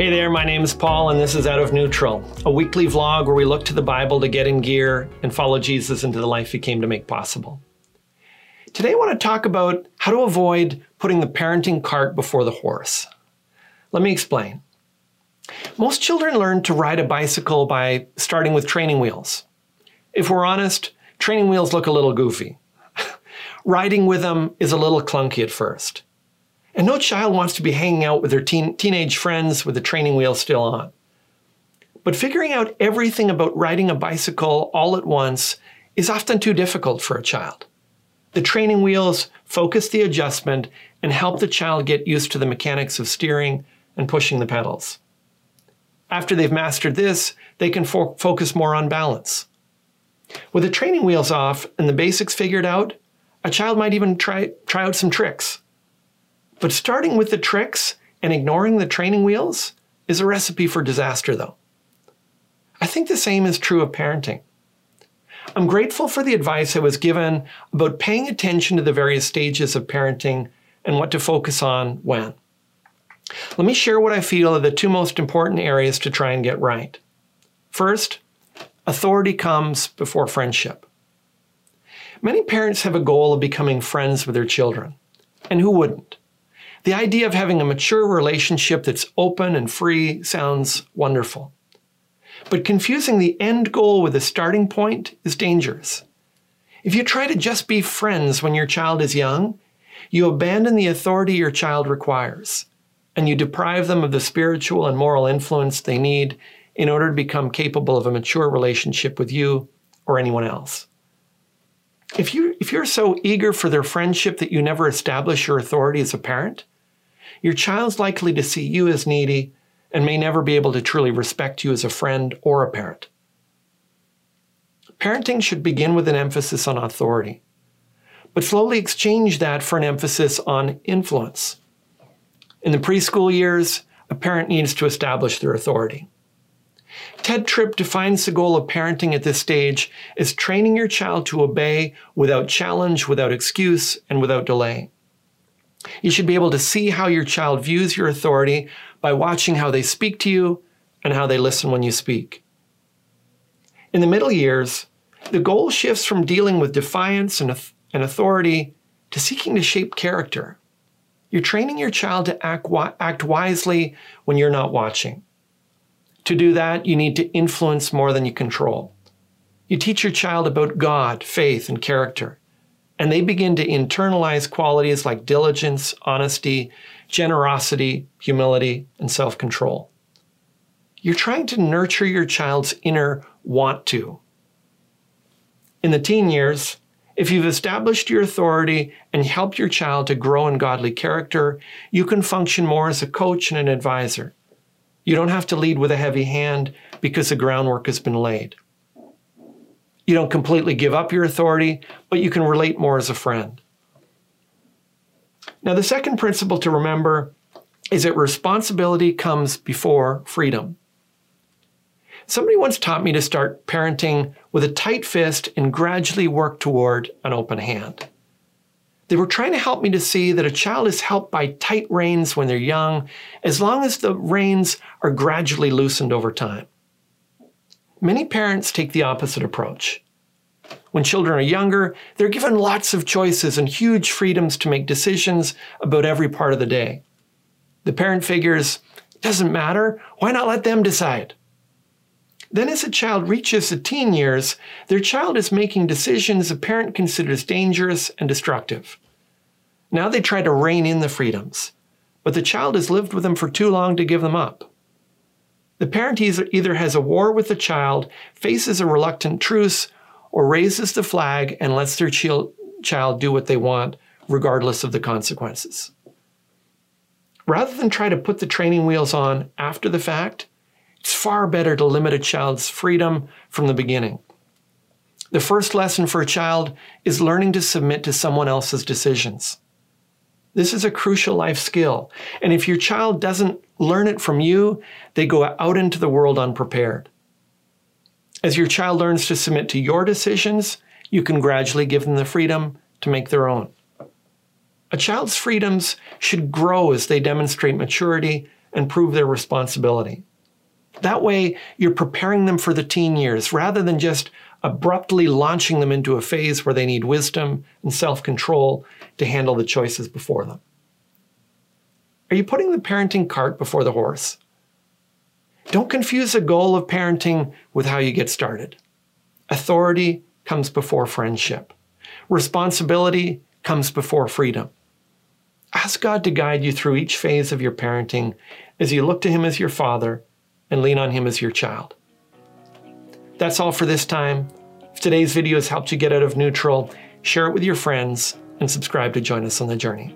Hey there, my name is Paul, and this is Out of Neutral, a weekly vlog where we look to the Bible to get in gear and follow Jesus into the life he came to make possible. Today, I want to talk about how to avoid putting the parenting cart before the horse. Let me explain. Most children learn to ride a bicycle by starting with training wheels. If we're honest, training wheels look a little goofy. Riding with them is a little clunky at first. And no child wants to be hanging out with their teen, teenage friends with the training wheel still on. But figuring out everything about riding a bicycle all at once is often too difficult for a child. The training wheels focus the adjustment and help the child get used to the mechanics of steering and pushing the pedals. After they've mastered this, they can fo- focus more on balance. With the training wheels off and the basics figured out, a child might even try, try out some tricks but starting with the tricks and ignoring the training wheels is a recipe for disaster, though. I think the same is true of parenting. I'm grateful for the advice I was given about paying attention to the various stages of parenting and what to focus on when. Let me share what I feel are the two most important areas to try and get right. First, authority comes before friendship. Many parents have a goal of becoming friends with their children, and who wouldn't? The idea of having a mature relationship that's open and free sounds wonderful. But confusing the end goal with the starting point is dangerous. If you try to just be friends when your child is young, you abandon the authority your child requires, and you deprive them of the spiritual and moral influence they need in order to become capable of a mature relationship with you or anyone else. If, you, if you're so eager for their friendship that you never establish your authority as a parent, your child's likely to see you as needy and may never be able to truly respect you as a friend or a parent. Parenting should begin with an emphasis on authority, but slowly exchange that for an emphasis on influence. In the preschool years, a parent needs to establish their authority. Tedd Tripp defines the goal of parenting at this stage as training your child to obey without challenge, without excuse, and without delay. You should be able to see how your child views your authority by watching how they speak to you and how they listen when you speak. In the middle years, the goal shifts from dealing with defiance and, and authority to seeking to shape character. You're training your child to act, act wisely when you're not watching. To do that, you need to influence more than you control. You teach your child about God, faith, and character and they begin to internalize qualities like diligence, honesty, generosity, humility, and self control. You're trying to nurture your child's inner want to. In the teen years, if you've established your authority and helped your child to grow in godly character, you can function more as a coach and an advisor. You don't have to lead with a heavy hand because the groundwork has been laid. You don't completely give up your authority, but you can relate more as a friend. Now, the second principle to remember is that responsibility comes before freedom. Somebody once taught me to start parenting with a tight fist and gradually work toward an open hand. They were trying to help me to see that a child is helped by tight reins when they're young, as long as the reins are gradually loosened over time. Many parents take the opposite approach. When children are younger, they're given lots of choices and huge freedoms to make decisions about every part of the day. The parent figures, it doesn't matter, why not let them decide? Then, as a child reaches the teen years, their child is making decisions a parent considers dangerous and destructive. Now they try to rein in the freedoms, but the child has lived with them for too long to give them up. The parent either has a war with the child, faces a reluctant truce, or raises the flag and lets their child do what they want, regardless of the consequences. Rather than try to put the training wheels on after the fact, it's far better to limit a child's freedom from the beginning. The first lesson for a child is learning to submit to someone else's decisions. This is a crucial life skill. And if your child doesn't learn it from you, they go out into the world unprepared. As your child learns to submit to your decisions, you can gradually give them the freedom to make their own. A child's freedoms should grow as they demonstrate maturity and prove their responsibility. That way, you're preparing them for the teen years rather than just abruptly launching them into a phase where they need wisdom and self control to handle the choices before them. Are you putting the parenting cart before the horse? Don't confuse the goal of parenting with how you get started. Authority comes before friendship. Responsibility comes before freedom. Ask God to guide you through each phase of your parenting as you look to Him as your father and lean on Him as your child. That's all for this time. If today's video has helped you get out of neutral, share it with your friends and subscribe to join us on the journey.